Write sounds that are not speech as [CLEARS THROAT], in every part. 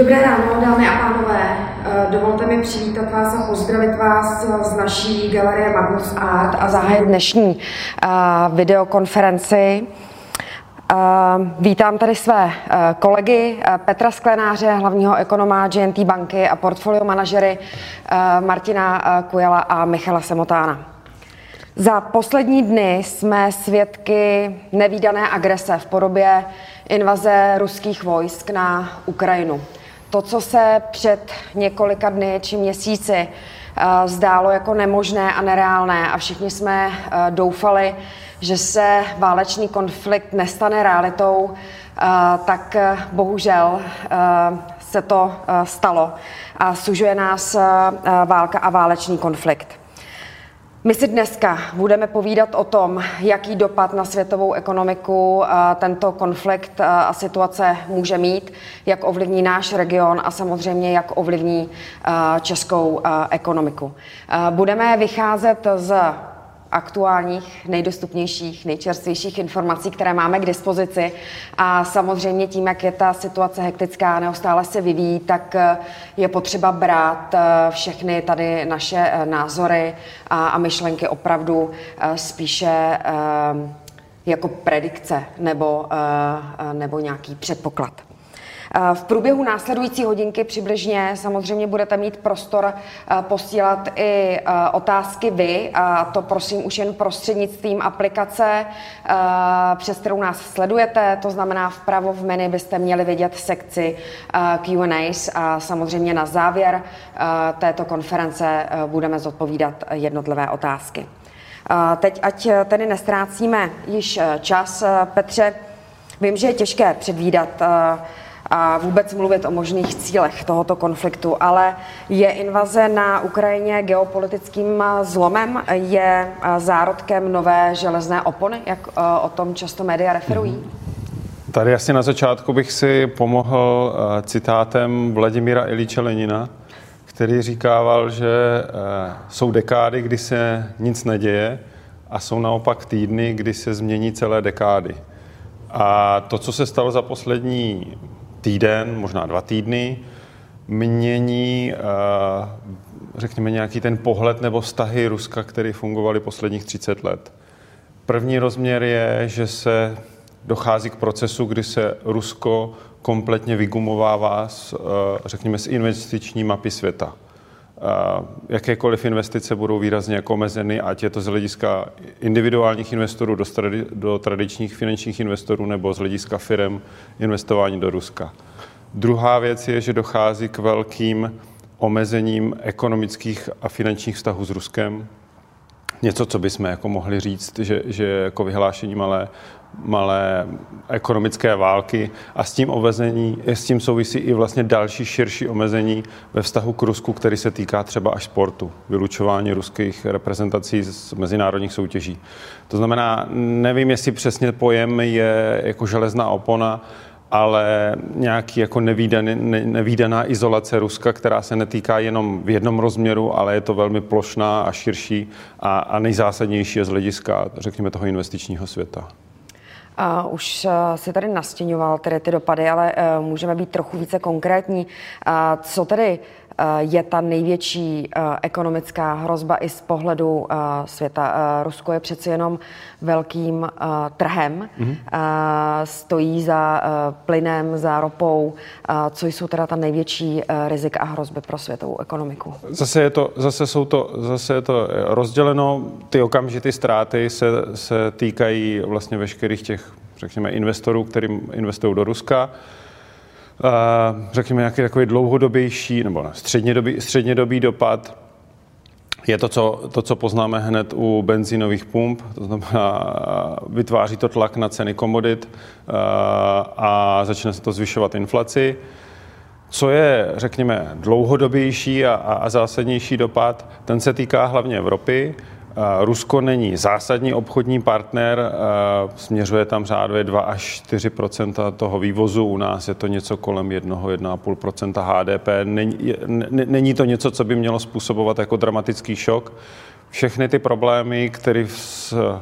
Dobré ráno, dámy a pánové. Eh, dovolte mi přivítat vás a pozdravit vás z naší galerie Magnus Art a zahájit dnešní eh, videokonferenci. Eh, vítám tady své kolegy Petra Sklenáře, hlavního ekonoma GNT banky a portfolio manažery Martina Kujala a Michala Semotána. Za poslední dny jsme svědky nevýdané agrese v podobě invaze ruských vojsk na Ukrajinu to, co se před několika dny či měsíci eh, zdálo jako nemožné a nereálné a všichni jsme eh, doufali, že se válečný konflikt nestane realitou, eh, tak bohužel se to stalo a sužuje nás válka a válečný konflikt. My si dneska budeme povídat o tom, jaký dopad na světovou ekonomiku eh, tento konflikt eh, a situace může mít, jak ovlivní náš region a samozřejmě jak ovlivní eh, českou ekonomiku. Budeme vycházet z aktuálních, nejdostupnějších, nejčerstvějších informací, které máme k dispozici. A samozřejmě tím, jak je ta situace hektická, neustále se vyvíjí, tak eh, je potřeba brát eh, všechny tady naše eh, názory a, a myšlenky opravdu spíše jako predikce nebo, nebo nějaký předpoklad. V průběhu následující hodinky přibližně samozřejmě budete mít prostor eh, posílat i eh, otázky vy, a to prosím už jen prostřednictvím aplikace, eh, přes kterou nás sledujete, to znamená vpravo v menu byste měli vidět sekci Q&As a samozřejmě na závěr této konference budeme zodpovídat jednotlivé otázky. Teď, ať tedy nestrácíme již čas, Petře, vím, že je těžké předvídat a vůbec mluvit o možných cílech tohoto konfliktu, ale je invaze na Ukrajině geopolitickým zlomem, je zárodkem nové železné opony, jak e, o tom často média referují? Mhm. Tady asi na začátku bych si pomohl e, citátem Vladimíra Iliče Lenina, který říkával, že jsou dekády, kdy se nic neděje a jsou naopak týdny, kdy se změní celé dekády. A to, co se stalo za poslední týden, možná dva týdny, mění, eh, řekněme, nějaký ten pohled nebo vztahy Ruska, které fungovaly posledních 30 let. První rozměr je, že se dochází k procesu, kdy se Rusko kompletně vygumovává, z, eh, řekněme, z investiční mapy světa. Jakékoliv investice budou výrazně jako omezeny, ať je to z hlediska individuálních investorů do tradičních finančních investorů nebo z hlediska firm investování do Ruska. Druhá věc je, že dochází k velkým omezením ekonomických a finančních vztahů s Ruskem. Něco, co bychom jako mohli říct, že, že jako vyhlášení malé malé ekonomické války a s tím omezení, s tím souvisí i vlastně další širší omezení ve vztahu k Rusku, který se týká třeba až sportu, vylučování ruských reprezentací z mezinárodních soutěží. To znamená, nevím, jestli přesně pojem je jako železná opona, ale nějaký jako nevýdaný, nevýdaná izolace Ruska, která se netýká jenom v jednom rozměru, ale je to velmi plošná a širší a, a nejzásadnější je z hlediska, řekněme, toho investičního světa. Uh, už uh, si tady nastěňoval tedy ty dopady, ale uh, můžeme být trochu více konkrétní. Uh, co tedy je ta největší uh, ekonomická hrozba i z pohledu uh, světa? Rusko je přeci jenom velkým trhem, mm-hmm. uh, stojí za plynem, za ropou. Co jsou teda ta největší rizika a hrozby pro světovou ekonomiku? Zase je to, zase jsou to, zase je to rozděleno. Ty okamžité ztráty se, se týkají vlastně veškerých těch řekněme, investorů, kterým investují do Ruska. Řekněme, nějaký takový dlouhodobější nebo střednědobý, střednědobý dopad je to co, to, co poznáme hned u benzínových pump, to znamená, vytváří to tlak na ceny komodit a začne se to zvyšovat inflaci. Co je, řekněme, dlouhodobější a, a zásadnější dopad, ten se týká hlavně Evropy. Rusko není zásadní obchodní partner, směřuje tam řádově 2 až 4% toho vývozu. U nás je to něco kolem 1-1,5% HDP. Není, není to něco, co by mělo způsobovat jako dramatický šok. Všechny ty problémy, které,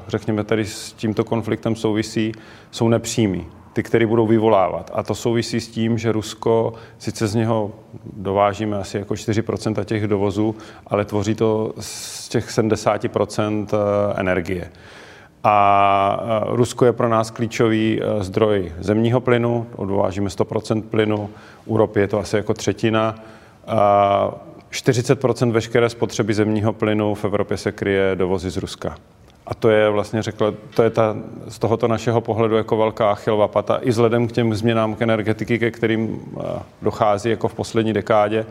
řekněme, tady s tímto konfliktem souvisí, jsou nepřímý. Ty, které budou vyvolávat. A to souvisí s tím, že Rusko, sice z něho dovážíme asi jako 4% těch dovozů, ale tvoří to z těch 70% eh, energie. A eh, Rusko je pro nás klíčový eh, zdroj zemního plynu, odvážíme 100% plynu, u ropy je to asi jako třetina. A 40% veškeré spotřeby zemního plynu v Evropě se kryje dovozy z Ruska. A to je vlastně řekl, to je ta, z tohoto našeho pohledu jako velká achilová pata i vzhledem k těm změnám k energetiky, ke kterým eh, dochází jako v poslední dekádě.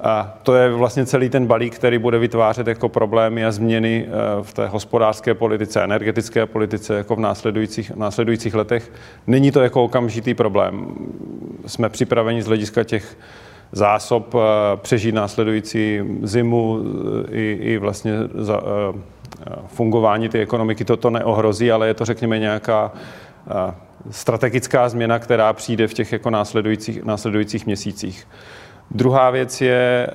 A to je vlastně celý ten balík, který bude vytvářet jako problémy a změny eh, v té hospodářské politice, energetické politice jako v následujících, následujících letech. Není to jako okamžitý problém. Jsme připraveni z hlediska těch zásob eh, přežít následující zimu i, i vlastně za, fungování té ekonomiky toto neohrozí, ale je to, řekněme, nějaká strategická změna, která přijde v těch jako následujících, následujících měsících. Druhá věc je,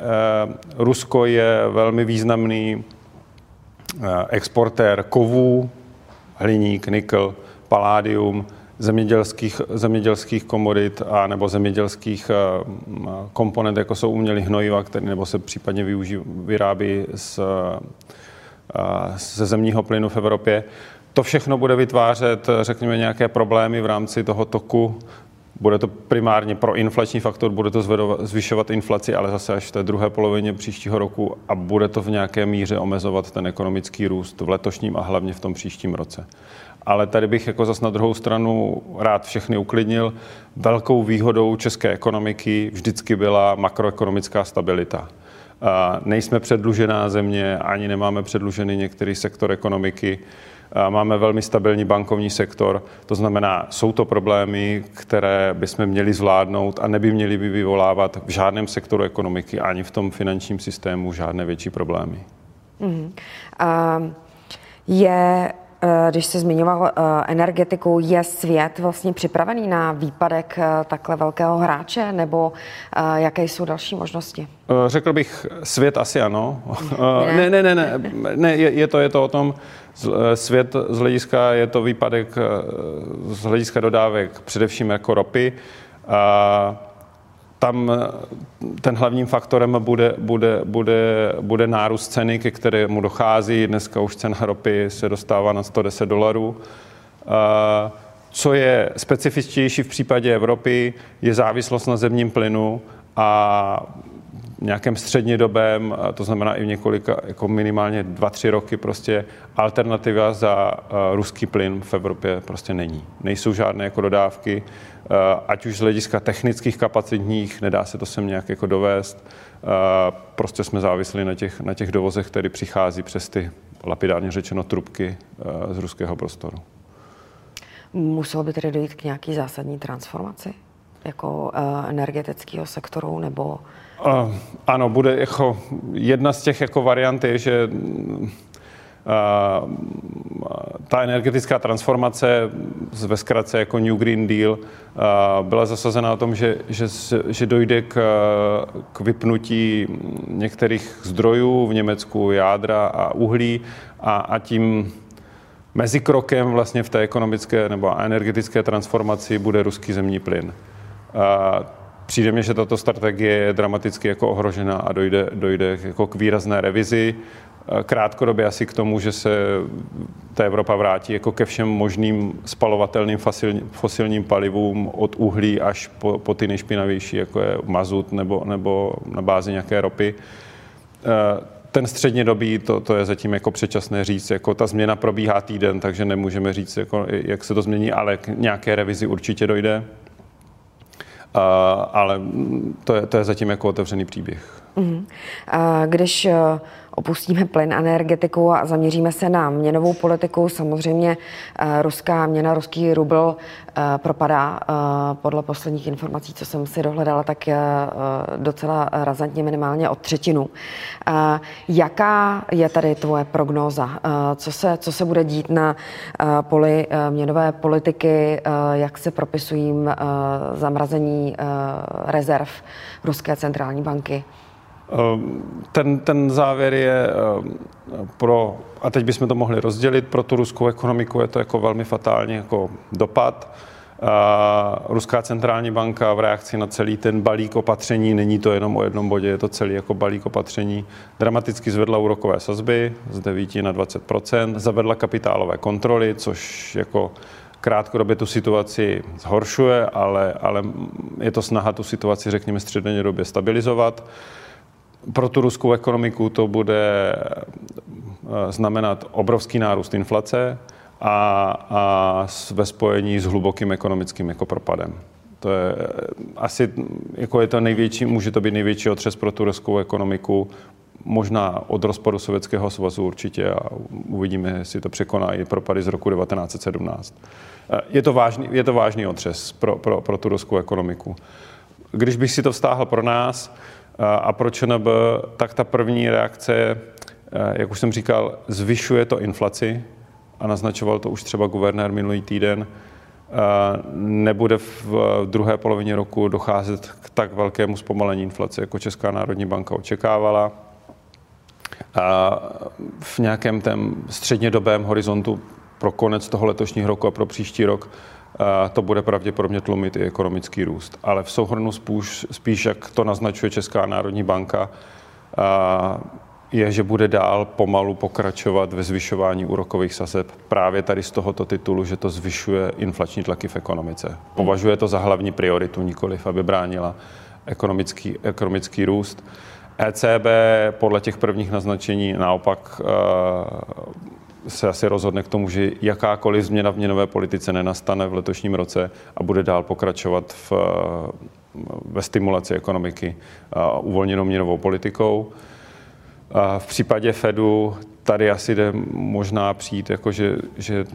Rusko je velmi významný exportér kovů, hliník, nikl, paládium, zemědělských, zemědělských komodit a nebo zemědělských komponent, jako jsou umělý hnojiva, které nebo se případně využí, vyrábí z ze zemního plynu v Evropě. To všechno bude vytvářet, řekněme, nějaké problémy v rámci toho toku. Bude to primárně pro inflační faktor, bude to zvyšovat inflaci, ale zase až v té druhé polovině příštího roku a bude to v nějaké míře omezovat ten ekonomický růst v letošním a hlavně v tom příštím roce. Ale tady bych jako zas na druhou stranu rád všechny uklidnil. Velkou výhodou české ekonomiky vždycky byla makroekonomická stabilita. Nejsme předlužená země, ani nemáme předlužený některý sektor ekonomiky. Máme velmi stabilní bankovní sektor, to znamená, jsou to problémy, které bychom měli zvládnout a neby měli by vyvolávat v žádném sektoru ekonomiky ani v tom finančním systému žádné větší problémy. Mm. Uh, je když jsi zmiňoval eh, energetiku, je svět vlastně připravený na výpadek eh, takhle velkého hráče, nebo jaké jsou další možnosti? Řekl bych, svět asi ano. Ne, ne, ne, ne, ne je, je, to, je to o tom, svět z hlediska, je to výpadek z hlediska dodávek především jako ropy. A tam eh, ten hlavním faktorem bude, bude, bude, bude nárůst ceny, ke kterému dochází. Dneska už cena ropy se dostává na 110 dolarů. Eh, co je specifičtější v případě Evropy, je závislost na zemním plynu a nějakém střednědobém, to znamená i v několika, jako minimálně dva, tři roky, prostě alternativa za uh, ruský plyn v Evropě prostě není. Nejsou žádné jako dodávky, uh, ať už z hlediska technických kapacitních, nedá se to sem nějak jako dovést, uh, prostě jsme závislí na těch, na těch dovozech, které přichází přes ty, lapidárně řečeno, trubky z ruského prostoru. Muselo by tedy dojít k nějaký zásadní transformaci? jako energetického sektoru nebo Ano, bude jako jedna z těch jako variant je, že ta energetická transformace ve zkratce jako New Green Deal byla zasazena o tom, že, že, že dojde k, k vypnutí některých zdrojů v Německu, jádra a uhlí a, a tím mezikrokem vlastně v té ekonomické nebo energetické transformaci bude ruský zemní plyn. Přijde mi, že tato strategie je dramaticky jako ohrožena a dojde, dojde jako k výrazné revizi. Krátkodobě asi k tomu, že se ta Evropa vrátí jako ke všem možným spalovatelným fosilním, palivům od uhlí až po, po ty nejšpinavější, jako je mazut nebo, nebo na bázi nějaké ropy. Ten středně dobí, to, to je zatím jako předčasné říct, jako ta změna probíhá týden, takže nemůžeme říct, jako, jak se to změní, ale k nějaké revizi určitě dojde ale to je, to je zatím jako otevřený příběh. Uh-huh. Když eh, opustíme plyn energetiku a zaměříme se na měnovou politiku, samozřejmě eh, ruská měna, ruský rubl eh, propadá podle posledních informací, co jsem si dohledala, tak docela razantně minimálně od třetinu. Jaká je tady tvoje prognóza? Co se, co se bude dít na poli měnové politiky? Jak se propisují zamrazení rezerv Ruské centrální banky? Ten, ten závěr je pro, a teď bychom to mohli rozdělit, pro tu ruskou ekonomiku je to jako velmi fatální jako dopad. Ruská centrální banka v reakci na celý ten balík opatření, není to jenom o jednom bodě, je to celý jako balík opatření, dramaticky zvedla úrokové sazby z 9 na 20% zavedla kapitálové kontroly, což jako krátkodobě tu situaci zhoršuje, ale, ale je to snaha tu situaci, řekněme, středně době stabilizovat. Pro tu ruskou ekonomiku to bude eh, znamenat obrovský nárůst inflace a, a ve spojení s hlubokým ekonomickým jako propadem. To je eh, asi, jako je to největší, může to být největší otřes pro tu ruskou ekonomiku, možná od rozpadu Sovětského svazu určitě a uvidíme, jestli to překoná i propady z roku 1917. Eh, je to vážný, je to vážný otřes pro, pro, pro tu ruskou ekonomiku. Když bych si to vztáhl pro nás a pro ČNB, tak ta první reakce, eh, jak už jsem říkal, zvyšuje to inflaci a naznačoval to už třeba guvernér minulý týden, nebude v druhé polovině roku docházet k tak velkému zpomalení inflace, jako Česká národní banka očekávala. A v nějakém tém střednědobém horizontu pro konec toho letošního roku a pro příští rok to bude pravděpodobně tlumit i ekonomický růst. Ale v souhrnu spíš, spíš jak to naznačuje Česká národní banka, je, že bude dál pomalu pokračovat ve zvyšování úrokových sazeb právě tady z tohoto titulu, že to zvyšuje inflační tlaky v ekonomice. Považuje to za hlavní prioritu, nikoliv, aby bránila ekonomický, ekonomický růst. ECB podle těch prvních naznačení naopak se asi rozhodne k tomu, že jakákoliv změna v měnové politice nenastane v letošním roce a bude dál pokračovat v, ve stimulaci ekonomiky uvolněnou měnovou politikou. V případě Fedu tady asi jde možná přijít, jako že, že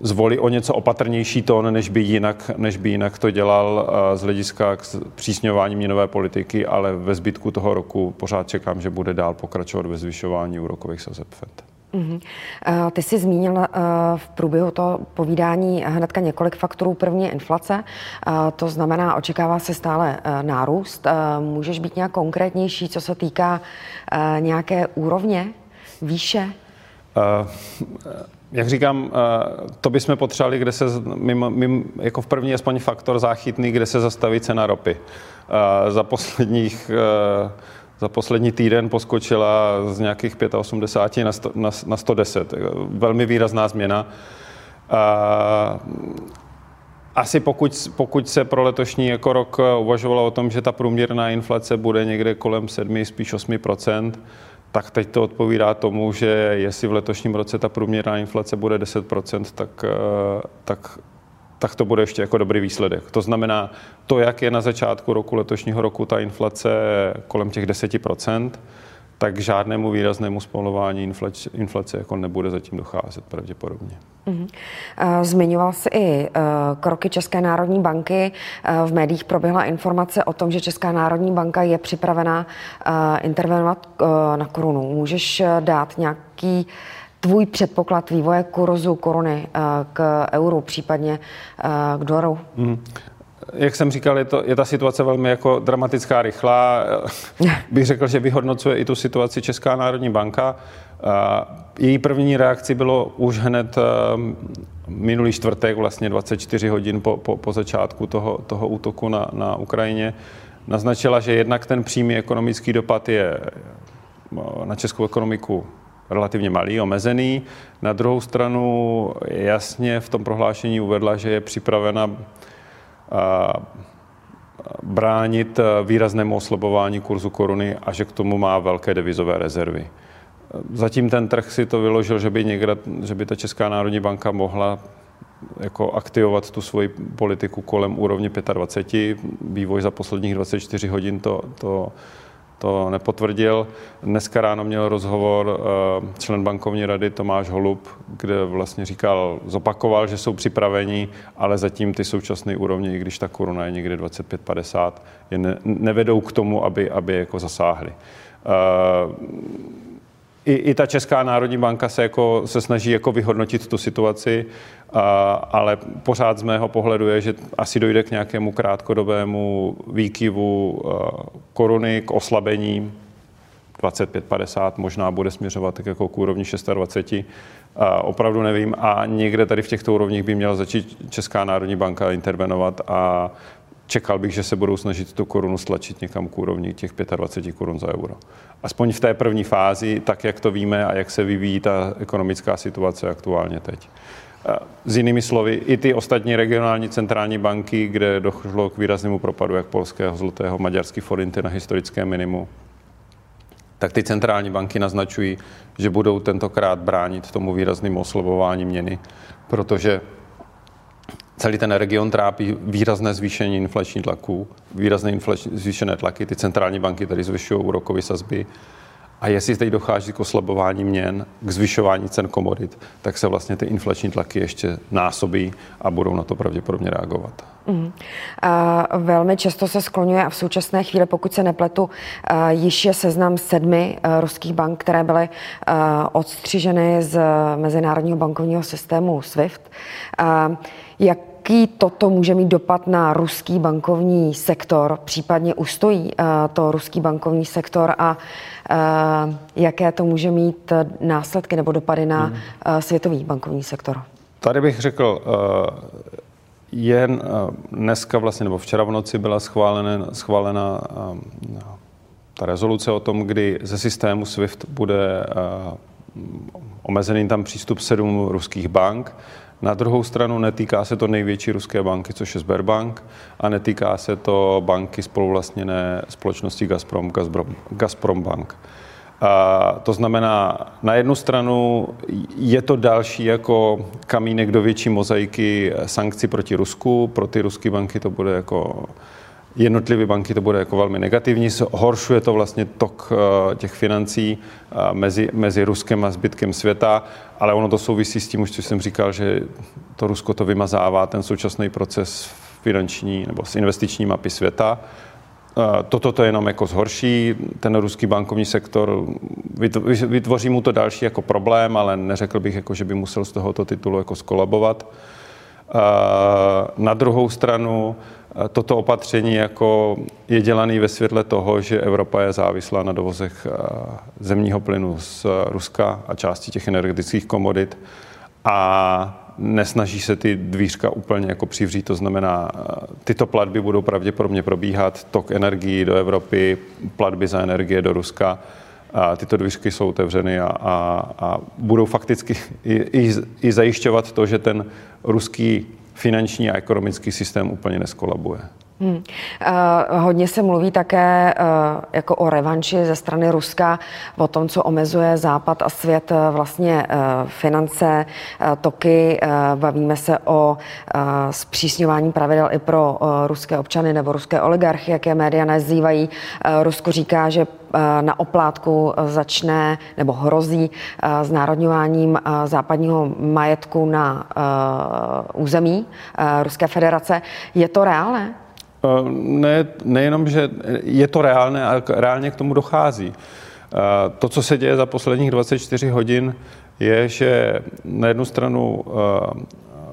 zvolí o něco opatrnější tón, než by jinak, než by jinak to dělal z hlediska k přísňování měnové politiky, ale ve zbytku toho roku pořád čekám, že bude dál pokračovat ve zvyšování úrokových sazeb Fed. Mm-hmm. Ty jsi zmínil uh, v průběhu toho povídání hnedka několik faktorů. První je inflace, uh, to znamená, očekává se stále nárůst. Můžeš být nějak konkrétnější, co se týká nějaké úrovně, výše? Jak říkám, to bychom potřebovali, kde se, mimo, mimo, jako v první aspoň faktor záchytný, kde se zastaví cena ropy. Za posledních za poslední týden poskočila z nějakých 85 na, 100, na, na 110. Velmi výrazná změna. A, asi pokud, pokud se pro letošní jako rok uvažovalo o tom, že ta průměrná inflace bude někde kolem 7, spíš 8% tak teď to odpovídá tomu, že jestli v letošním roce ta průměrná inflace bude 10 tak, tak tak to bude ještě jako dobrý výsledek. To znamená, to, jak je na začátku roku letošního roku ta inflace kolem těch 10%, tak žádnému výraznému zpomalování inflace, inflace jako nebude zatím docházet pravděpodobně. Mm-hmm. Zmiňoval jsi i uh, kroky České národní banky. Uh, v médiích proběhla informace o tom, že Česká národní banka je připravena intervenovat na korunu. Můžeš dát nějaký tvůj předpoklad vývoje kurzu koruny eh, k euru, případně eh, k doru? Hmm. Jak jsem říkal, je, to, je ta situace velmi jako dramatická, rychlá. [LAUGHS] Bych řekl, že vyhodnocuje i tu situaci Česká národní banka. Její první reakci bylo už hned eh, minulý čtvrtek, vlastně 24 hodin po, po, po začátku toho, toho útoku na, na Ukrajině. Naznačila, že jednak ten přímý ekonomický dopad je na českou ekonomiku relativně malý, omezený. Na druhou stranu jasně v tom prohlášení uvedla, že je připravena bránit výraznému oslabování kurzu koruny a že k tomu má velké devizové rezervy. Zatím ten trh si to vyložil, že by, někde, že by ta Česká národní banka mohla jako aktivovat tu svoji politiku kolem úrovně 25. Vývoj za posledních 24 hodin to, to to nepotvrdil. Dneska ráno měl rozhovor eh, člen bankovní rady Tomáš Holub, kde vlastně říkal, zopakoval, že jsou připraveni, ale zatím ty současné úrovně, i když ta koruna je někde 25-50, je ne, nevedou k tomu, aby, aby jako zasáhli. Uh, i, i ta Česká národní banka se, jako, se snaží jako vyhodnotit tu situaci, ale pořád z mého pohledu je, že asi dojde k nějakému krátkodobému výkyvu koruny, k oslabení 25-50, možná bude směřovat tak jako k úrovni 26. A opravdu nevím. A někde tady v těchto úrovních by měla začít Česká národní banka intervenovat a čekal bych, že se budou snažit tu korunu stlačit někam k úrovni těch 25 korun za euro. Aspoň v té první fázi, tak jak to víme a jak se vyvíjí ta ekonomická situace aktuálně teď. S jinými slovy, i ty ostatní regionální centrální banky, kde došlo k výraznému propadu jak polského zlotého, maďarský forinty na historické minimu, tak ty centrální banky naznačují, že budou tentokrát bránit tomu výraznému oslabování měny, protože celý ten region trápí výrazné zvýšení inflační tlaku, výrazné inflační, zvýšené tlaky. Ty centrální banky tady zvyšují úrokové sazby a jestli teď dochází k oslabování měn, k zvyšování cen komodit, tak se vlastně ty inflační tlaky ještě násobí a budou na to pravděpodobně reagovat. Mm. A velmi často se skloňuje a v současné chvíli, pokud se nepletu, již je seznam sedmi ruských bank, které byly odstřiženy z mezinárodního bankovního systému SWIFT. Jak jaký toto může mít dopad na ruský bankovní sektor, případně ustojí to ruský bankovní sektor a Eh, jaké to může mít eh, následky nebo dopady na hmm. Eh, světový bankovní sektor? Tady bych řekl, jen dneska vlastně, nebo včera v noci byla schválena, schválena ta rezoluce o tom, kdy ze systému SWIFT bude omezený tam přístup sedm ruských bank. Na druhou stranu netýká se to největší ruské banky, což je Sberbank, a netýká se to banky spoluvlastněné společnosti Gazprom, Gazprom, Gazprom Bank. A to znamená, na jednu stranu je to další jako kamínek do větší mozaiky sankcí proti Rusku, pro ty ruské banky to bude jako jednotlivé banky to bude jako velmi negativní, horšuje to vlastně tok eh, těch financí eh, mezi, mezi Ruskem a zbytkem světa, ale ono to souvisí s tím, už co jsem říkal, že to Rusko to vymazává, ten současný proces finanční nebo s investiční mapy světa. Eh, toto to jenom jako zhorší, ten ruský bankovní sektor, vytvoří mu to další jako problém, ale neřekl bych, jako, že by musel z tohoto titulu jako skolabovat. Na druhou stranu, toto opatření jako je dělaný ve světle toho, že Evropa je závislá na dovozech zemního plynu z Ruska a části těch energetických komodit a nesnaží se ty dvířka úplně jako přivřít, to znamená, tyto platby budou pravděpodobně probíhat, tok energií do Evropy, platby za energie do Ruska, a tyto dvířky jsou otevřeny a, a, a budou fakticky i, i, i zajišťovat to, že ten ruský finanční a ekonomický systém úplně neskolabuje. Hmm. Uh, hodně se mluví také uh, jako o revanši ze strany Ruska, o tom, co omezuje Západ a svět uh, vlastně uh, finance, uh, toky. Uh, bavíme se o uh, zpřísňování pravidel i pro uh, ruské občany nebo ruské oligarchy, jaké média nazývají. Uh, Rusko říká, že na oplátku začne nebo hrozí znárodňováním západního majetku na území Ruské federace. Je to reálné? Eh, ne, nejenom, že je to reálné, ale reálně k tomu dochází. Eh, to, co se děje za posledních 24 hodin, je, že na jednu stranu eh,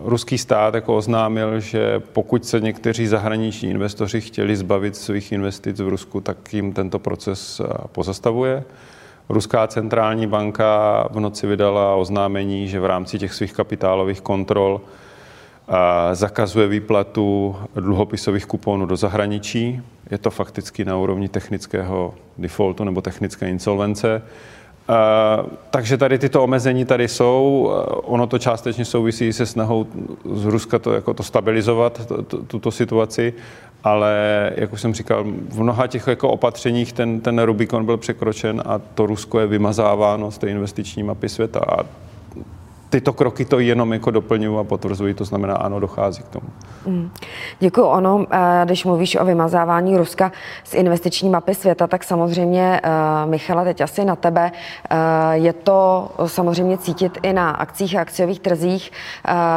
ruský stát jako oznámil, že pokud se někteří zahraniční investoři chtěli zbavit svých investic v Rusku, tak jim tento proces pozastavuje. Ruská centrální banka v noci vydala oznámení, že v rámci těch svých kapitálových kontrol zakazuje výplatu dluhopisových kuponů do zahraničí. Je to fakticky na úrovni technického defaultu nebo technické insolvence. Takže tady tyto omezení tady jsou. Ono to částečně souvisí se snahou z Ruska to, jako to stabilizovat, to, to, tuto situaci, ale jak už jsem říkal, v mnoha těch jako opatřeních ten, ten Rubikon byl překročen a to Rusko je vymazáváno z té investiční mapy světa. A tyto kroky to jenom jako doplňují a potvrzují, to znamená, ano, dochází k tomu. Mm. Děkuji. Ono, eh, když mluvíš o vymazávání Ruska z investiční mapy světa, tak samozřejmě, eh, Michala, teď asi na tebe, eh, je to samozřejmě cítit i na akcích a akciových trzích.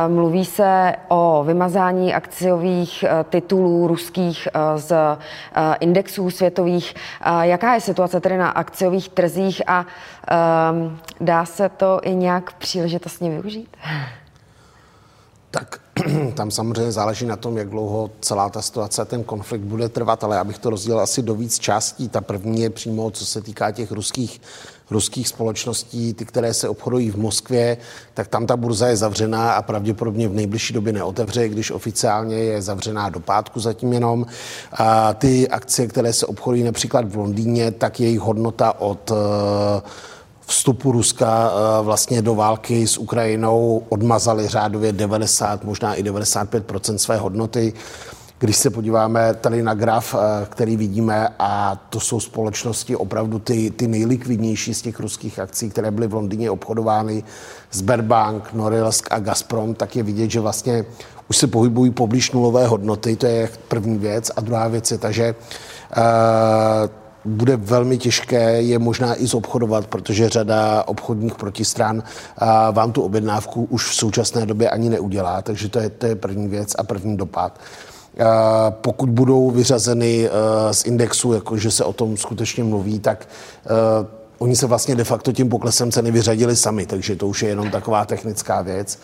Mluví se o vymazání akciových titulů ruských z indexů světových. Jaká je situace tedy na akciových trzích a dá se to i nějak příležitostně využít? Tak [CLEARS THROAT] tam samozřejmě záleží na tom, jak dlouho celá ta situace, ten konflikt bude trvat, ale já bych to rozdělil asi do víc částí. Ta první je přímo, co se týká těch ruských ruských společností, ty, které se obchodují v Moskvě, tak tam ta burza je zavřená a pravděpodobně v nejbližší době neotevře, když oficiálně je zavřená do pátku zatím jenom. A ty akcie, které se obchodují například v Londýně, tak jejich hodnota od eh, vstupu Ruska eh, vlastně do války s Ukrajinou odmazali řádově 90, možná i 95% své hodnoty. Když se podíváme tady na graf, eh, který vidíme, a to jsou společnosti opravdu ty, ty nejlikvidnější z těch ruských akcí, které byly v Londýně obchodovány, Sberbank, Norilsk a Gazprom, tak je vidět, že vlastně už se pohybují poblíž nulové hodnoty, to je první věc. A druhá věc je ta, že uh, bude velmi těžké je možná i zobchodovat, protože řada obchodních protistran vám tu objednávku už v současné době ani neudělá, takže to je, to je první věc a první dopad. Pokud budou vyřazeny z indexu, jakože se o tom skutečně mluví, tak oni se vlastně de facto tím poklesem ceny vyřadili sami, takže to už je jenom taková technická věc.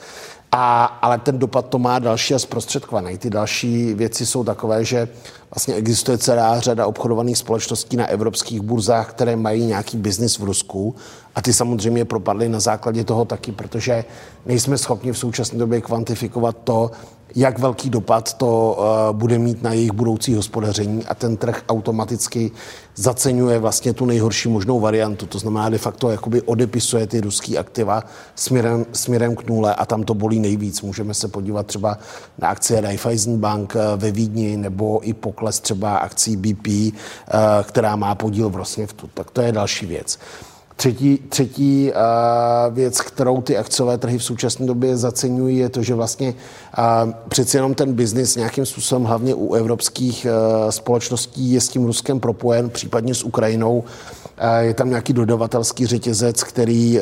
A, ale ten dopad to má další a zprostředkovaný. Ty další věci jsou takové, že vlastně existuje celá řada obchodovaných společností na evropských burzách, které mají nějaký biznis v Rusku a ty samozřejmě propadly na základě toho taky, protože nejsme schopni v současné době kvantifikovat to, jak velký dopad to uh, bude mít na jejich budoucí hospodaření a ten trh automaticky zaceňuje vlastně tu nejhorší možnou variantu. To znamená, de facto jakoby odepisuje ty ruský aktiva směrem, směrem k nule a tam to bolí nejvíc. Můžeme se podívat třeba na akcie Raiffeisenbank eh, ve Vídni nebo i pokles třeba akcí BP, uh, eh, která má podíl v Rosněvtu. Tak to je další věc. Třetí, třetí uh, věc, kterou ty akciové trhy v současné době zaceňují, je to, že vlastně uh, přeci jenom ten biznis nějakým způsobem, hlavně u evropských uh, společností, je s tím Ruskem propojen, případně s Ukrajinou. Je tam nějaký dodavatelský řetězec, který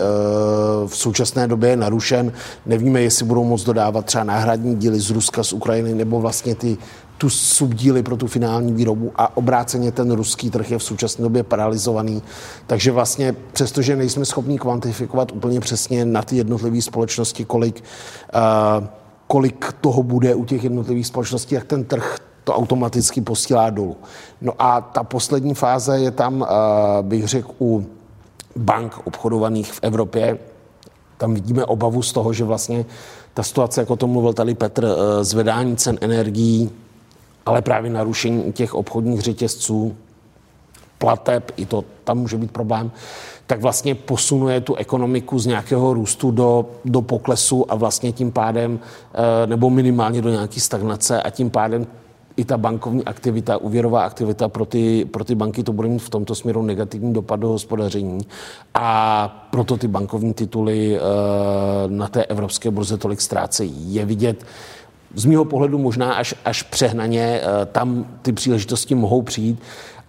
v současné době je narušen. Nevíme, jestli budou moct dodávat třeba náhradní díly z Ruska, z Ukrajiny, nebo vlastně ty tu subdíly pro tu finální výrobu a obráceně ten ruský trh je v současné době paralizovaný. Takže vlastně přestože nejsme schopni kvantifikovat úplně přesně na ty jednotlivé společnosti, kolik, uh, kolik toho bude u těch jednotlivých společností, jak ten trh to automaticky posílá dolů. No a ta poslední fáze je tam, uh, bych řekl, u bank obchodovaných v Evropě. Tam vidíme obavu z toho, že vlastně ta situace, jako to mluvil tady Petr, uh, zvedání cen energií, ale právě narušení těch obchodních řetězců, plateb, i to tam může být problém, tak vlastně posunuje tu ekonomiku z nějakého růstu do, do poklesu a vlastně tím pádem, eh, nebo minimálně do nějaké stagnace a tím pádem i ta bankovní aktivita, úvěrová aktivita pro ty, pro ty banky to bude mít v tomto směru negativní dopad do hospodaření. A proto ty bankovní tituly eh, na té evropské burze tolik ztrácejí. Je vidět, z mého pohledu možná až, až přehnaně, eh, tam ty příležitosti mohou přijít,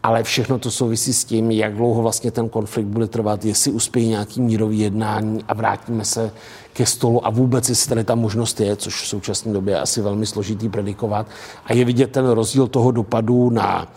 ale všechno to souvisí s tím, jak dlouho vlastně ten konflikt bude trvat, jestli uspějí nějaký mírový jednání a vrátíme se ke stolu a vůbec, jestli tady ta možnost je, což v současné době je asi velmi složitý predikovat. A je vidět ten rozdíl toho dopadu na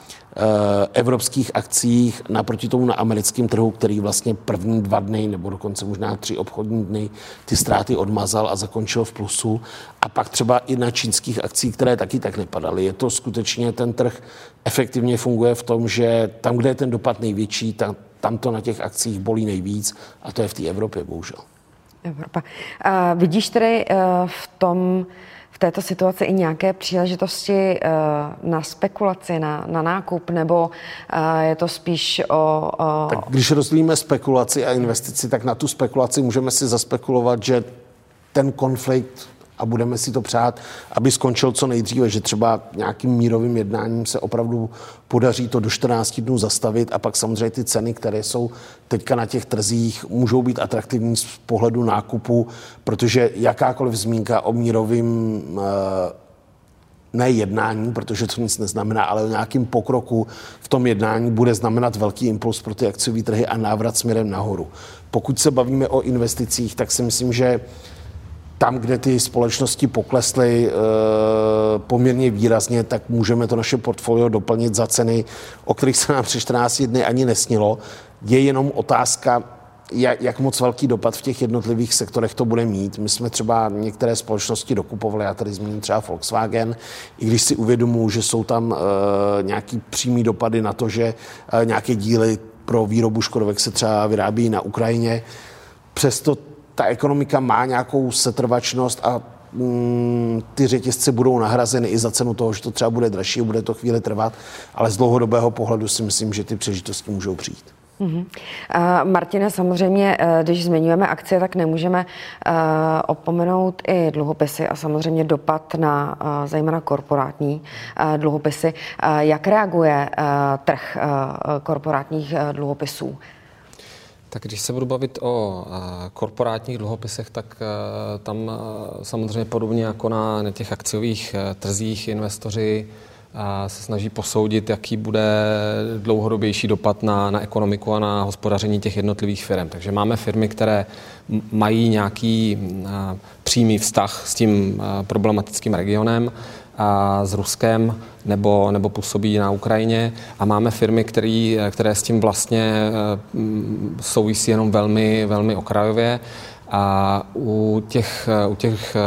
evropských akcích naproti tomu na americkém trhu, který vlastně první dva dny nebo dokonce možná tři obchodní dny ty ztráty odmazal a zakončil v plusu. A pak třeba i na čínských akcích, které taky tak nepadaly. Je to skutečně ten trh efektivně funguje v tom, že tam, kde je ten dopad největší, tam, tam to na těch akcích bolí nejvíc a to je v té Evropě, bohužel. Evropa. A vidíš tedy uh, v tom, této situaci i nějaké příležitosti eh, na spekulaci, na, na nákup, nebo eh, je to spíš o, o... Tak když rozvíjíme spekulaci a investici, tak na tu spekulaci můžeme si zaspekulovat, že ten konflikt a budeme si to přát, aby skončil co nejdříve, že třeba nějakým mírovým jednáním se opravdu podaří to do 14 dnů zastavit a pak samozřejmě ty ceny, které jsou teďka na těch trzích, můžou být atraktivní z pohledu nákupu, protože jakákoliv zmínka o mírovým eh, ne jednání, protože to nic neznamená, ale o nějakým pokroku v tom jednání bude znamenat velký impuls pro ty akciové trhy a návrat směrem nahoru. Pokud se bavíme o investicích, tak si myslím, že tam, kde ty společnosti poklesly e, poměrně výrazně, tak můžeme to naše portfolio doplnit za ceny, o kterých se nám při 14 dny ani nesnilo. Je jenom otázka, jak, jak moc velký dopad v těch jednotlivých sektorech to bude mít. My jsme třeba některé společnosti dokupovali, já tady zmíním třeba Volkswagen, i když si uvědomuji, že jsou tam uh, nějaký přímý dopady na to, že uh, nějaké díly pro výrobu Škodovek se třeba vyrábí na Ukrajině. Přesto ta ekonomika má nějakou setrvačnost a mm, ty řetězce budou nahrazeny i za cenu toho, že to třeba bude dražší bude to chvíli trvat, ale z dlouhodobého pohledu si myslím, že ty přežitosti můžou přijít. Uh-huh. Uh, Martine, samozřejmě, uh, když zmiňujeme akcie, tak nemůžeme uh, opomenout i dluhopisy a samozřejmě dopad na uh, zejména korporátní uh, dluhopisy. Uh, jak reaguje trh korporátních uh, dluhopisů? Tak když se budu bavit o korporátních dluhopisech, tak tam samozřejmě podobně jako na těch akciových trzích investoři se snaží posoudit, jaký bude dlouhodobější dopad na, na ekonomiku a na hospodaření těch jednotlivých firm. Takže máme firmy, které mají nějaký přímý vztah s tím problematickým regionem, a s Ruskem nebo, nebo působí na Ukrajině. A máme firmy, který, které s tím vlastně souvisí jenom velmi, velmi okrajově. A u těch, u těch eh,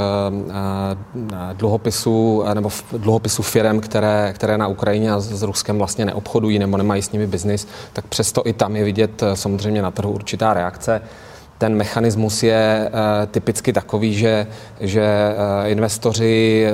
eh, dluhopisů nebo dluhopisů firm, které, které na Ukrajině a s Ruskem vlastně neobchodují nebo nemají s nimi biznis, tak přesto i tam je vidět eh, samozřejmě na trhu určitá reakce ten mechanismus je uh, typicky takový, že, že uh, investoři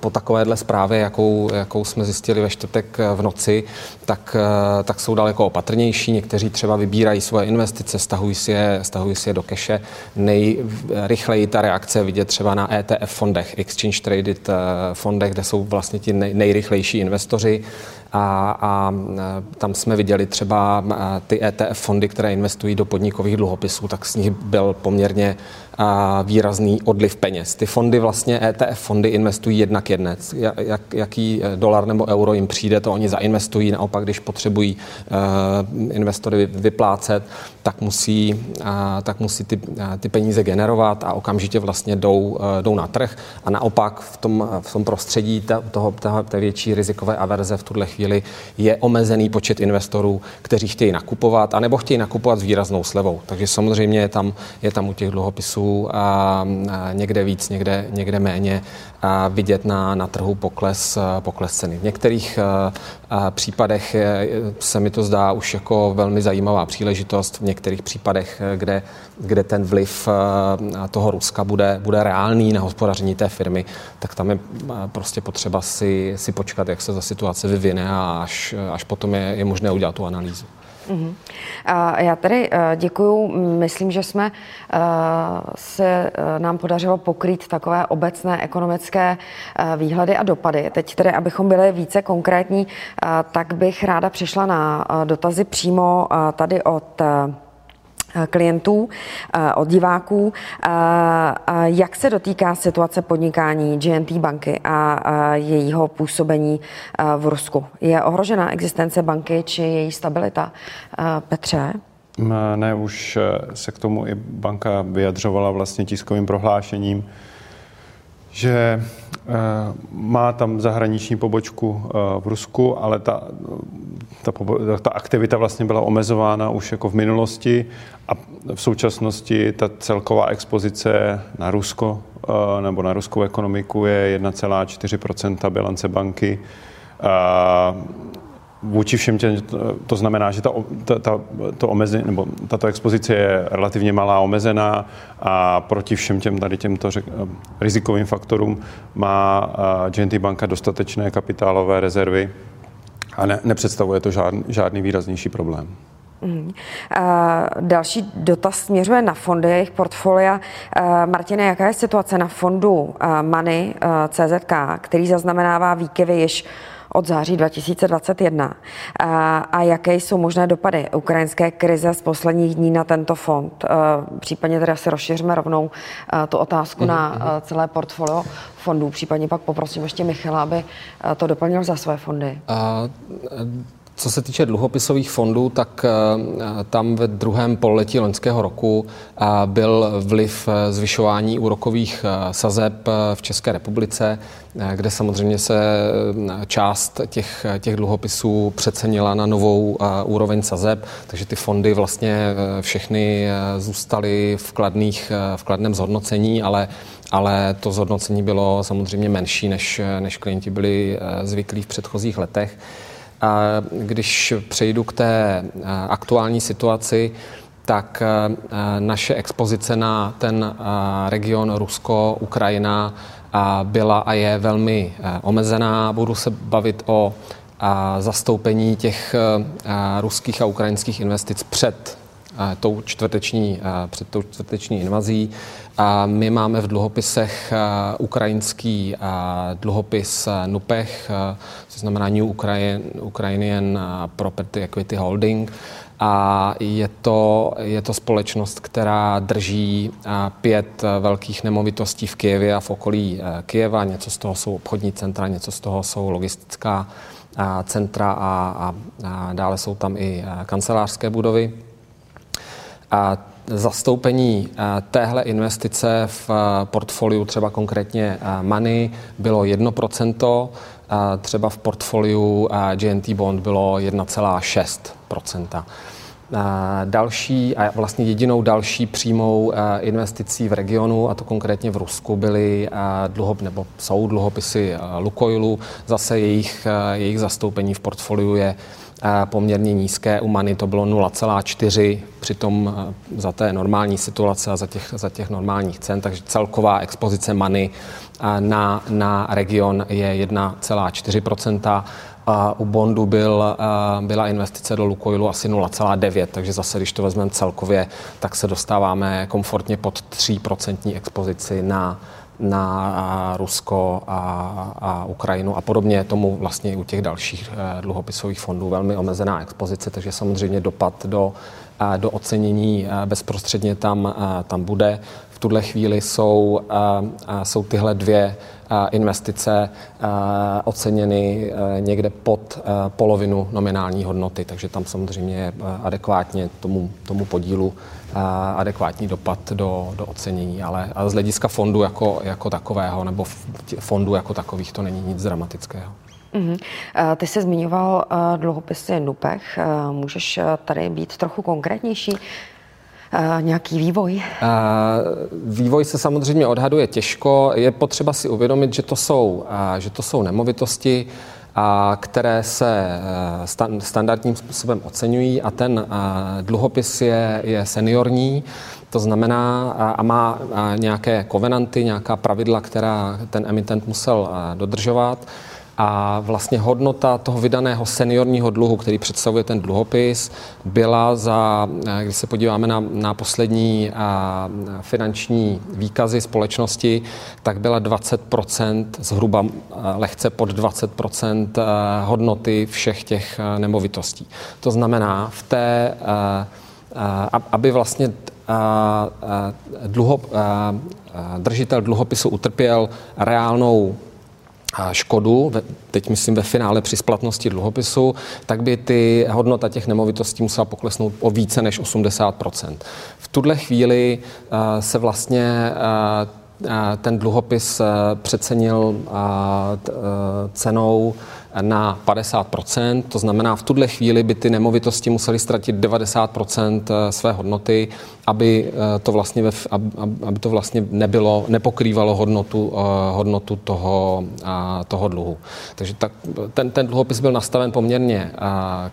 po takovéhle zprávě, jakou, jakou jsme zjistili ve čtvrtek v noci, tak, tak jsou daleko opatrnější. Někteří třeba vybírají svoje investice, stahují si je, stahují si je do keše. Nejrychleji ta reakce vidět třeba na ETF fondech, Exchange Traded fondech, kde jsou vlastně ti nej, nejrychlejší investoři a, a tam jsme viděli třeba ty ETF fondy, které investují do podnikových dluhopisů, tak z nich byl poměrně výrazný odliv peněz. Ty fondy vlastně, ETF fondy investují jednak jedné. Jak, jaký e, dolar nebo euro jim přijde, to oni zainvestují. Naopak, když potřebují investory vyplácet, tak musí, tak musí ty, ty peníze generovat a okamžitě vlastně jdou, uh, jdou na trh. A naopak v tom, v tom prostředí ta, toho, ta, té větší rizikové averze v tuhle chvíli je omezený počet investorů, kteří chtějí nakupovat, anebo chtějí nakupovat s výraznou slevou. Takže samozřejmě je tam, je tam u těch dluhopisů a, někde víc, někde, někde méně a vidět na, na trhu pokles, pokles ceny. V některých a, případech se mi to zdá už jako velmi zajímavá příležitost, v některých případech, kde, kde ten vliv toho Ruska bude, bude reálný na hospodaření té firmy, tak tam je prostě potřeba si, si počkat, jak se ta situace vyvine a až, až potom je, je možné udělat tu analýzu. Uh-huh. Já tady eh, děkuju. Myslím, že jsme eh, se eh, nám podařilo pokrýt takové obecné ekonomické výhledy a dopady. Teď tedy, abychom byli více konkrétní, tak bych ráda přišla na dotazy přímo tady od klientů, eh, od diváků. Eh, jak se dotýká situace podnikání GNT banky a jejího působení v Rusku? Je ohrožena existence banky či její stabilita? Petře? Ne, už se k tomu i banka vyjadřovala vlastně tiskovým prohlášením, že má tam zahraniční pobočku v Rusku, ale ta, ta, ta aktivita vlastně byla omezována už jako v minulosti a v současnosti ta celková expozice na Rusko nebo na ruskou ekonomiku je 1,4% bilance banky. Vůči všem těm, to znamená, že ta, ta, ta, to omezení, nebo tato expozice je relativně malá, omezená a proti všem těm tady těmto řek, rizikovým faktorům má GNT banka dostatečné kapitálové rezervy a ne, nepředstavuje to žádný, žádný výraznější problém. Mm. Další dotaz směřuje na fondy, jejich portfolia. Martine, jaká je situace na fondu Money CZK, který zaznamenává výkyvy již od září 2021 a jaké jsou možné dopady ukrajinské krize z posledních dní na tento fond. Případně teda si rozšiřme rovnou tu otázku na mhm, mhm. celé portfolio fondů. Případně pak poprosím ještě Michala, aby to doplnil za své fondy. A Co se týče dluhopisových fondů, tak tam ve druhém pololetí loňského roku byl vliv zvyšování úrokových sazeb v České republice, kde samozřejmě se část těch, těch dluhopisů přecenila na novou úroveň sazeb, takže ty fondy vlastně všechny zůstaly v, kladných, v kladném zhodnocení, ale ale to zhodnocení bylo samozřejmě menší, než, než klienti byli eh, zvyklí v předchozích letech. A když přejdu k té eh, aktuální situaci, tak eh, naše expozice na ten region Rusko, Ukrajina byla a je velmi omezená. Budu se bavit o zastoupení těch ruských a ukrajinských investic před tou čtvrteční, před tou čtvrteční invazí. A my máme v dluhopisech ukrajinský dluhopis NUPEch, co znamená New Ukrainian Property Equity Holding. A je to, je to společnost, která drží pět velkých nemovitostí v Kijevě a v okolí Kijeva. Něco z toho jsou obchodní centra, něco z toho jsou logistická centra a, a, a dále jsou tam i kancelářské budovy. A zastoupení eh, téhle investice v eh, portfoliu, třeba konkrétně eh, Money, bylo 1%, třeba v portfoliu GNT Bond bylo 1,6%. Další a vlastně jedinou další přímou investicí v regionu, a to konkrétně v Rusku, byly dluhop, nebo jsou dluhopisy Lukoilu. Zase jejich, jejich zastoupení v portfoliu je poměrně nízké. U Many to bylo 0,4, přitom eh, za té normální situace a za těch, za těch normálních cen, takže celková expozice Many eh, na, na region je 1,4% a u Bondu byl, eh, byla investice do Lukoilu asi 0,9, takže zase, když to vezmeme celkově, tak se dostáváme komfortně pod 3% expozici na, na Rusko a, a Ukrajinu a podobně tomu vlastně u těch dalších eh, dluhopisových fondů velmi omezená expozice, takže samozřejmě dopad do, do ocenění eh, bezprostředně tam, eh, tam bude. V tuhle chvíli jsou, jsou tyhle dvě investice oceněny někde pod polovinu nominální hodnoty, takže tam samozřejmě je adekvátně tomu, tomu podílu adekvátní dopad do, do ocenění, ale, ale z hlediska fondu jako, jako takového nebo fondu jako takových to není nic dramatického. Mm-hmm. Ty jsi zmiňoval dluhopisy NUPEch. Můžeš tady být trochu konkrétnější? Nějaký vývoj? Vývoj se samozřejmě odhaduje těžko. Je potřeba si uvědomit, že to jsou, že to jsou nemovitosti, a které se eh, standardním způsobem oceňují a ten eh, dluhopis je, je seniorní, to znamená a má nějaké kovenanty, nějaká pravidla, která ten emitent musel eh, dodržovat. A vlastně hodnota toho vydaného seniorního dluhu, který představuje ten dluhopis, byla za, když se podíváme na, na poslední finanční výkazy společnosti, tak byla 20% zhruba lehce pod 20% hodnoty všech těch nemovitostí. To znamená, v té, aby vlastně dluho, držitel dluhopisu utrpěl reálnou škodu, teď myslím ve finále při splatnosti dluhopisu, tak by ty hodnota těch nemovitostí musela poklesnout o více než 80% V tuhle chvíli se vlastně ten dluhopis přecenil cenou na 50%, to znamená v tuhle chvíli by ty nemovitosti musely ztratit 90% eh, své hodnoty, aby eh, to vlastně, ve, aby to vlastně nebylo, nepokrývalo hodnotu, eh, hodnotu toho, toho dluhu. Takže tak, ten, ten dluhopis byl nastaven poměrně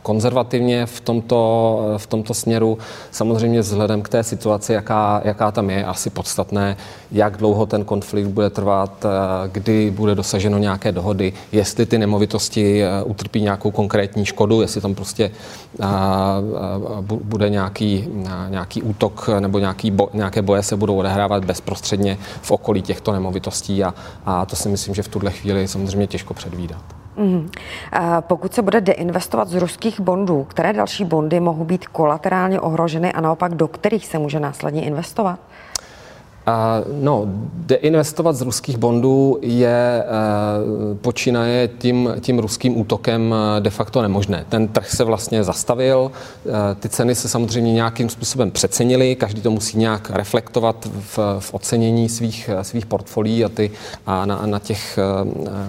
konzervativně v tomto, v tomto směru. Samozřejmě vzhledem k té situaci, jaká, jaká tam je, asi podstatné, jak dlouho ten konflikt bude trvat, kdy bude dosaženo nějaké dohody, jestli ty nemovitosti společnosti eh, utrpí nějakou konkrétní škodu, jestli tam prostě eh, eh, bude nějaký, nějaký útok nebo nějaký bo, nějaké boje se budou odehrávat bezprostředně v okolí těchto nemovitostí a, a to si myslím, že v tuhle chvíli samozřejmě těžko předvídat. Mm. Pokud se bude deinvestovat z ruských bondů, které další bondy mohou být kolaterálně ohroženy a naopak do kterých se může následně investovat? No, deinvestovat z ruských bondů je počínaje tím, tím ruským útokem de facto nemožné. Ten trh se vlastně zastavil, ty ceny se samozřejmě nějakým způsobem přecenily, každý to musí nějak reflektovat v, v ocenění svých, svých portfolií a, ty, a na, na těch,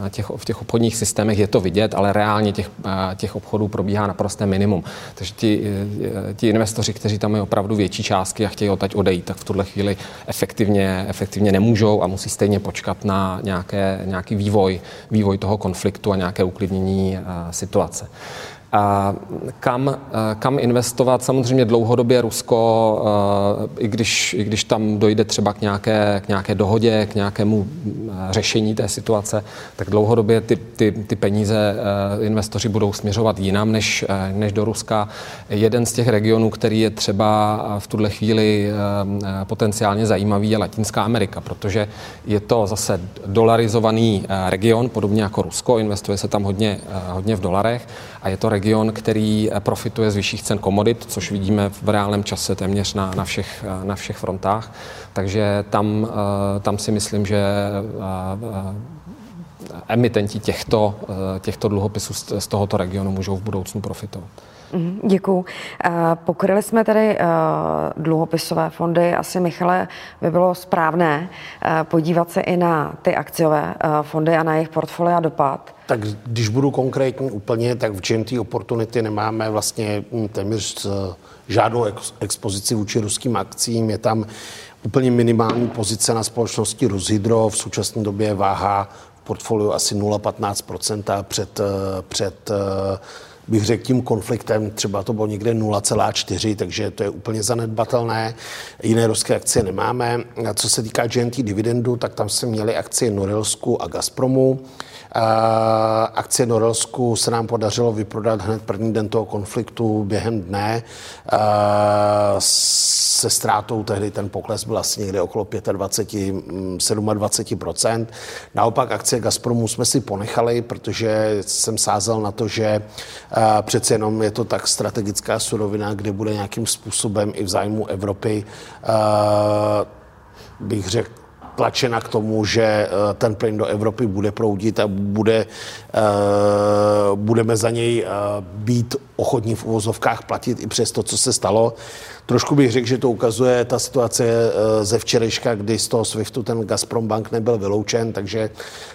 na těch, v těch obchodních systémech je to vidět, ale reálně těch, těch obchodů probíhá naprosté minimum. Takže ti, ti investoři, kteří tam mají opravdu větší částky a chtějí odtaď odejít, tak v tuhle chvíli efektivně, efektivně nemůžou a musí stejně počkat na nějaké, nějaký vývoj, vývoj toho konfliktu a nějaké uklidnění situace. Kam, kam investovat? Samozřejmě dlouhodobě Rusko, i když, i když tam dojde třeba k nějaké, k nějaké dohodě, k nějakému řešení té situace, tak dlouhodobě ty, ty, ty peníze investoři budou směřovat jinam než, než do Ruska. Jeden z těch regionů, který je třeba v tuhle chvíli potenciálně zajímavý, je Latinská Amerika, protože je to zase dolarizovaný region, podobně jako Rusko, investuje se tam hodně, hodně v dolarech a je to region, který profituje z vyšších cen komodit, což vidíme v reálném čase téměř na, na, všech, na všech frontách. Takže tam, eh, tam si myslím, že eh, eh, emitenti těchto, těchto dluhopisů z tohoto regionu můžou v budoucnu profitovat. Mhm, Děkuji. Pokryli jsme tady dluhopisové fondy. Asi, Michale, by bylo správné podívat se i na ty akciové fondy a na jejich portfolia dopad. Tak když budu konkrétní úplně, tak v GMT Opportunity nemáme vlastně hm, téměř eh, žádnou ex- expozici vůči ruským akcím. Je tam úplně minimální pozice na společnosti Rushydro. V současné době váha v portfoliu asi 0,15% před, eh, před eh, bych řekl, tím konfliktem třeba to bylo někde 0,4, takže to je úplně zanedbatelné. Jiné ruské akcie nemáme. A co se týká GNT dividendu, tak tam jsme měli akcie Norilsku a Gazpromu. Akcie Norelsku se nám podařilo vyprodat hned první den toho konfliktu během dne. Se ztrátou tehdy ten pokles byl asi někde okolo 25, 27 Naopak akcie Gazpromu jsme si ponechali, protože jsem sázel na to, že přece jenom je to tak strategická surovina, kde bude nějakým způsobem i v zájmu Evropy bych řekl, tlačena k tomu, že eh, ten plyn do Evropy bude proudit a bude, eh, budeme za něj eh, být ochotní v uvozovkách platit i přes to, co se stalo. Trošku bych řekl, že to ukazuje ta situace ze včerejška, kdy z toho SWIFTu ten Gazprom Bank nebyl vyloučen, takže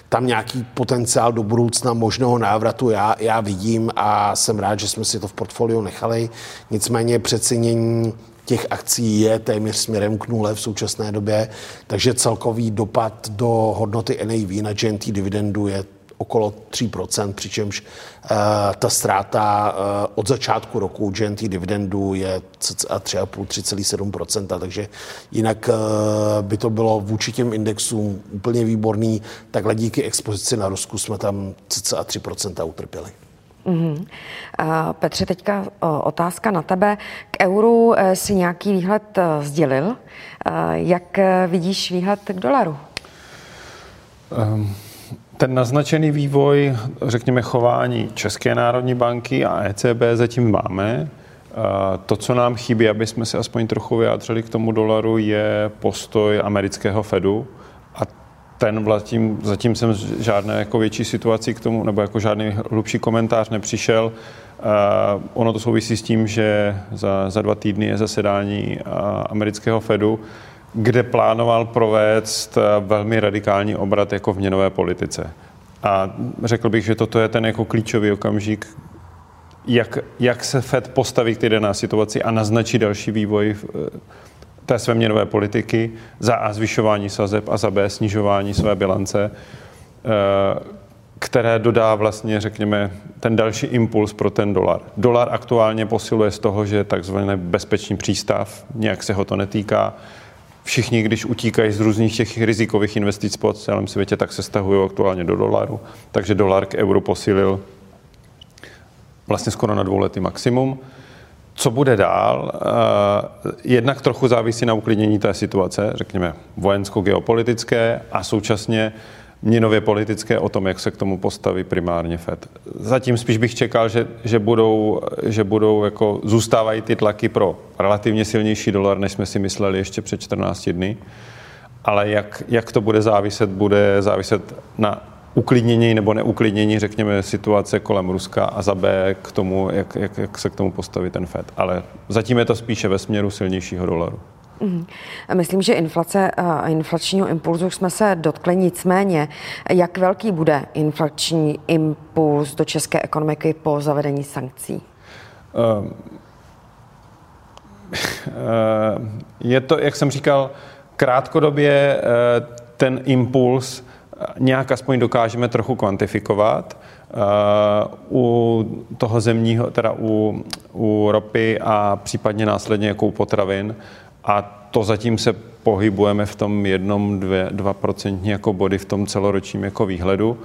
tam nějaký potenciál do budoucna možného návratu já, já vidím a jsem rád, že jsme si to v portfoliu nechali. Nicméně přecenění těch akcí je téměř směrem k nule v současné době, takže celkový dopad do hodnoty NAV na GNT dividendu je okolo 3%, přičemž uh, ta ztráta uh, od začátku roku GNT dividendu je cca 3,5-3,7%, takže jinak uh, by to bylo vůči těm indexům úplně výborný, takhle díky expozici na Rusku jsme tam cca 3% utrpěli. Mm-hmm. Petře, teďka otázka na tebe. K euru eh, si nějaký výhled eh, sdělil. Jak eh, vidíš výhled k dolaru? Um, ten naznačený vývoj, řekněme, chování České národní banky a ECB zatím máme. To, co nám chybí, aby jsme se aspoň trochu vyjádřili k tomu dolaru, je postoj amerického Fedu ten zatím, zatím jsem žádné jako větší situaci k tomu, nebo jako žádný hlubší komentář nepřišel. Uh, ono to souvisí s tím, že za, za dva týdny je zasedání uh, amerického Fedu, kde plánoval provést uh, velmi radikální obrat jako v měnové politice. A řekl bych, že toto je ten jako klíčový okamžik, jak, jak se Fed postaví k té dané situaci a naznačí další vývoj v, té své měnové politiky, za A zvyšování sazeb a za B snižování své bilance, eh, které dodá vlastně, řekněme, ten další impuls pro ten dolar. Dolar aktuálně posiluje z toho, že je takzvaný bezpečný přístav, nějak se ho to netýká. Všichni, když utíkají z různých těch rizikových investic po celém světě, tak se stahují aktuálně do dolaru. Takže dolar k euru posílil vlastně skoro na dvouletý maximum. Co bude dál? Eh, jednak trochu závisí na uklidnění té situace, řekněme vojensko-geopolitické a současně měnově politické o tom, jak se k tomu postaví primárně FED. Zatím spíš bych čekal, že, že budou, že budou jako zůstávají ty tlaky pro relativně silnější dolar, než jsme si mysleli ještě před 14 dny. ale jak, jak to bude záviset, bude záviset na uklidnění nebo neuklidnění, řekněme, situace kolem Ruska a za B k tomu, jak, jak, jak se k tomu postaví ten FED. Ale zatím je to spíše ve směru silnějšího dolaru. Mm. Myslím, že inflace a inflačního impulzu jsme se dotkli, nicméně, jak velký bude inflační impuls do české ekonomiky po zavedení sankcí? Uh, je to, jak jsem říkal, krátkodobě uh, ten impuls nějak aspoň dokážeme trochu kvantifikovat. U toho zemního, teda u, u ropy a případně následně jako u potravin. A to zatím se pohybujeme v tom jednom, dvě, dva procentní jako body v tom celoročním jako výhledu.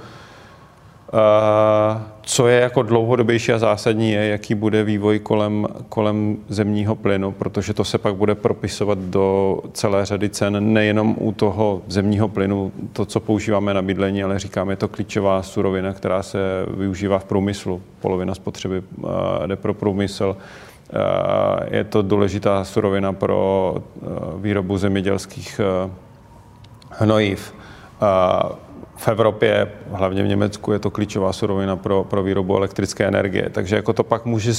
Co je jako dlouhodobější a zásadní je, jaký bude vývoj kolem, kolem zemního plynu, protože to se pak bude propisovat do celé řady cen, nejenom u toho zemního plynu, to, co používáme na bydlení, ale říkáme, je to klíčová surovina, která se využívá v průmyslu. Polovina spotřeby jde pro průmysl. Je to důležitá surovina pro výrobu zemědělských hnojiv v Evropě, hlavně v Německu, je to klíčová surovina pro, pro výrobu elektrické energie. Takže jako to pak může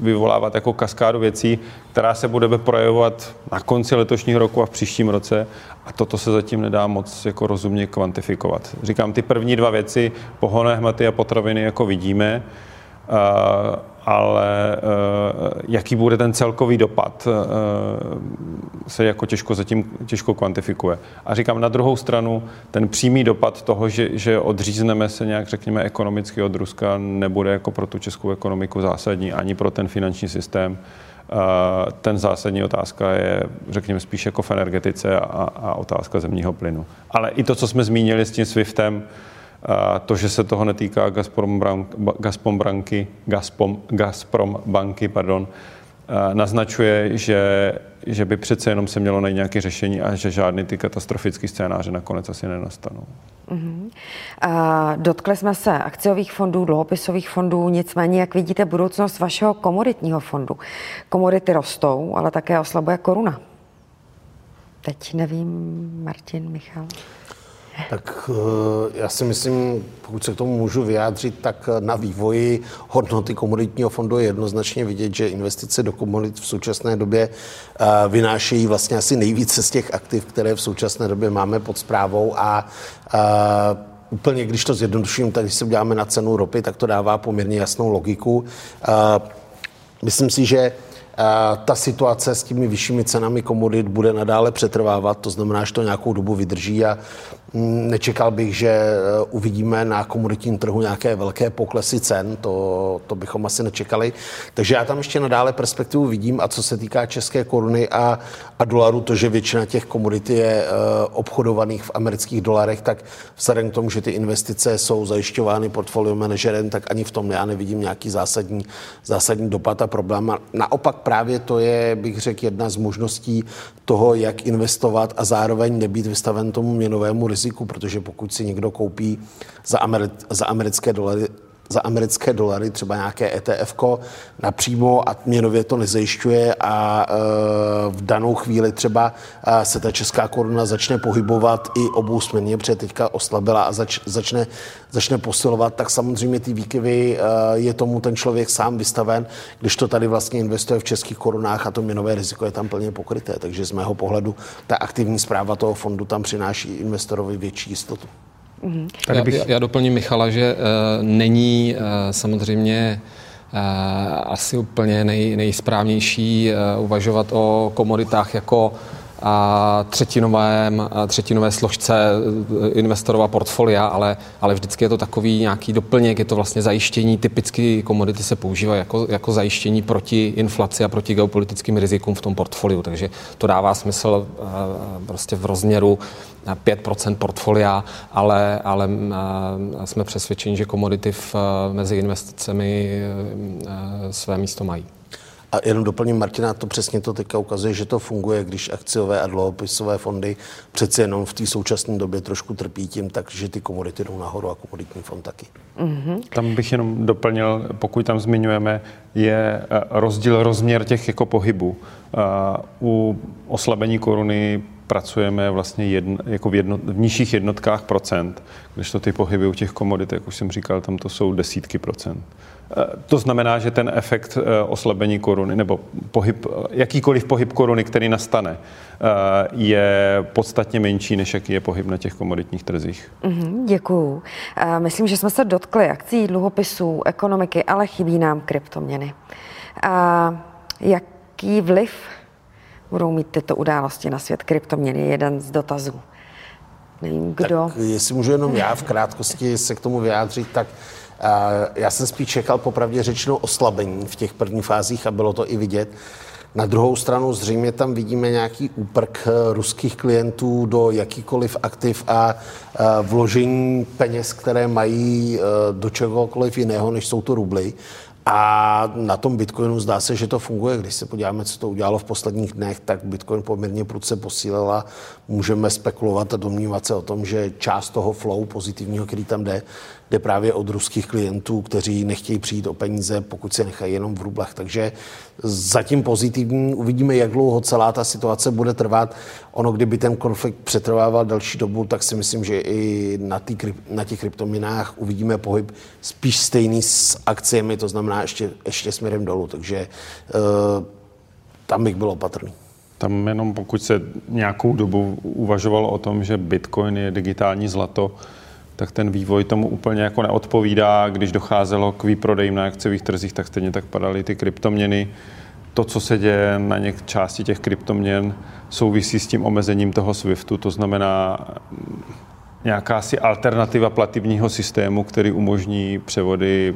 vyvolávat jako kaskádu věcí, která se bude projevovat na konci letošního roku a v příštím roce. A toto se zatím nedá moc jako rozumně kvantifikovat. Říkám, ty první dva věci, pohonné hmoty a potraviny, jako vidíme, ale eh, jaký bude ten celkový dopad, eh, se jako těžko zatím těžko kvantifikuje. A říkám na druhou stranu, ten přímý dopad toho, že, že odřízneme se nějak, řekněme, ekonomicky od Ruska, nebude jako pro tu českou ekonomiku zásadní, ani pro ten finanční systém. Eh, ten zásadní otázka je, řekněme, spíš jako v energetice a, a otázka zemního plynu. Ale i to, co jsme zmínili s tím SWIFTem, to, že se toho netýká Gazprom, Gazprom, Branky, Gazprom, Gazprom banky, pardon, naznačuje, že, že by přece jenom se mělo najít nějaké řešení a že žádný ty katastrofické scénáře nakonec asi nenastanou. Uh-huh. A dotkli jsme se akciových fondů, dluhopisových fondů, nicméně, jak vidíte budoucnost vašeho komoditního fondu? Komodity rostou, ale také oslabuje koruna. Teď nevím, Martin, Michal. Tak eh, já si myslím, pokud se k tomu můžu vyjádřit, tak na vývoji hodnoty komoditního fondu je jednoznačně vidět, že investice do komodit v současné době eh, vynášejí vlastně asi nejvíce z těch aktiv, které v současné době máme pod zprávou a, eh, úplně, když to zjednoduším, tak když se uděláme na cenu ropy, tak to dává poměrně jasnou logiku. Myslím si, že ta situace s těmi vyššími cenami komodit bude nadále přetrvávat, to znamená, že to nějakou dobu vydrží a Nečekal bych, že eh, uvidíme na komoditním trhu nějaké velké poklesy cen, to, to bychom asi nečekali. Takže já tam ještě nadále perspektivu vidím a co se týká české koruny a, a dolaru, to, že většina těch komodit je uh, obchodovaných v amerických dolarech, tak vzhledem k tomu, že ty investice jsou zajišťovány portfolio manažerem, tak ani v tom já nevidím nějaký zásadní, zásadní dopad a problém. A naopak právě to je, bych řekl, jedna z možností toho, jak investovat a zároveň nebýt vystaven tomu měnovému riziku, protože pokud si někdo koupí za, Ameri- za americké dolary za americké dolary, třeba nějaké ETF napřímo a měnově to nezajišťuje a e, v danou chvíli třeba e, se ta česká koruna začne pohybovat i obousměrně, protože teďka oslabila a zač, začne, začne posilovat, tak samozřejmě ty výkyvy e, je tomu ten člověk sám vystaven, když to tady vlastně investuje v českých korunách a to měnové riziko je tam plně pokryté. Takže z mého pohledu ta aktivní zpráva toho fondu tam přináší investorovi větší jistotu. Mm-hmm. Já, bych... já doplním Michala, že uh, není uh, samozřejmě uh, asi úplně nej, nejsprávnější uh, uvažovat o komoditách jako a třetinovém, třetinové složce investorova portfolia, ale, ale vždycky je to takový nějaký doplněk, je to vlastně zajištění, typicky komodity se používají jako, jako zajištění proti inflaci a proti geopolitickým rizikům v tom portfoliu, takže to dává smysl prostě v rozměru 5% portfolia, ale, ale jsme přesvědčeni, že komodity v, mezi investicemi své místo mají. A jenom doplním Martina, to přesně to teďka ukazuje, že to funguje, když akciové a dluhopisové fondy přeci jenom v té současné době trošku trpí tím, takže ty komodity jdou nahoru a komoditní fond taky. Mm-hmm. Tam bych jenom doplnil, pokud tam zmiňujeme, je eh, rozdíl rozměr těch jako pohybů. Eh, u oslabení koruny pracujeme vlastně jedno, jako v, jedno, v nižších jednotkách procent, když to ty pohyby u těch komodit, jak už jsem říkal, tam to jsou desítky procent. Eh, to znamená, že ten efekt eh, oslabení koruny nebo pohyb, jakýkoliv pohyb koruny, který nastane, je podstatně menší, než jaký je pohyb na těch komoditních trzích. Mm-hmm, děkuju. Myslím, že jsme se dotkli akcí, dluhopisů, ekonomiky, ale chybí nám kryptoměny. Jaký vliv budou mít tyto události na svět kryptoměny? Jeden z dotazů. Nevím, kdo. Tak jestli můžu jenom já v krátkosti se k tomu vyjádřit, tak uh, já jsem spíš čekal popravdě řečeno oslabení v těch prvních fázích a bylo to i vidět. Na druhou stranu zřejmě tam vidíme nějaký úprk eh, ruských klientů do jakýkoliv aktiv a eh, vložení peněz, které mají do čehokoliv jiného, než jsou to rubly. A na tom Bitcoinu zdá se, že to funguje. Když se podíváme, co to udělalo v posledních dnech, tak Bitcoin poměrně prudce posílila. Můžeme spekulovat a domnívat se o tom, že část toho flow pozitivního, který tam jde, jde právě od ruských klientů, kteří nechtějí přijít o peníze, pokud se nechají jenom v rublech. Takže zatím pozitivní. Uvidíme, jak dlouho celá ta situace bude trvat. Ono, kdyby ten konflikt přetrvával další dobu, tak si myslím, že i na, tý, na těch kryptominách uvidíme pohyb spíš stejný s akciemi, to znamená ještě, ještě směrem dolů. Takže uh, tam bych byl opatrný. Tam jenom pokud se nějakou dobu uvažovalo o tom, že Bitcoin je digitální zlato, tak ten vývoj tomu úplně jako neodpovídá. Když docházelo k výprodejím na akciových trzích, tak stejně tak padaly ty kryptoměny. To, co se děje na něk části těch kryptoměn, souvisí s tím omezením toho SWIFTu, to znamená mm, nějaká si alternativa plativního systému, který umožní převody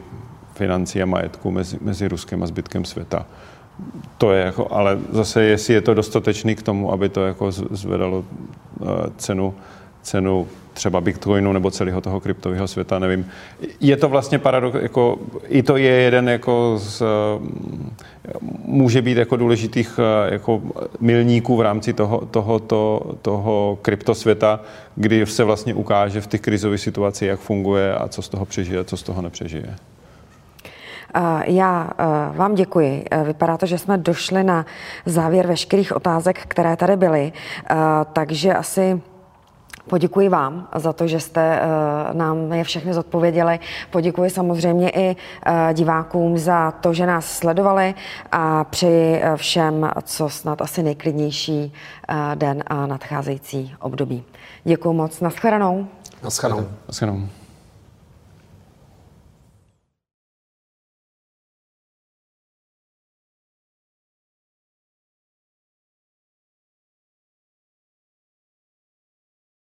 financí a majetku mezi, mezi Ruskem a zbytkem světa. To je jako, ale zase, jestli je to dostatečný k tomu, aby to jako zvedalo uh, cenu, cenu třeba Bitcoinu nebo celého toho kryptového světa, nevím. Je to vlastně paradox, jako, i to je jeden jako z, může být jako důležitých jako milníků v rámci toho, toho, toho, kryptosvěta, kdy se vlastně ukáže v těch krizových situacích, jak funguje a co z toho přežije, co z toho nepřežije. Já vám děkuji. Vypadá to, že jsme došli na závěr veškerých otázek, které tady byly, takže asi Poděkuji vám za to, že jste uh, nám je všechny zodpověděli. Poděkuji samozřejmě i uh, divákům za to, že nás sledovali a přeji uh, všem, co snad asi nejklidnější den a nadcházející období. Děkuji moc. Naschledanou. Naschledanou. Naschledanou.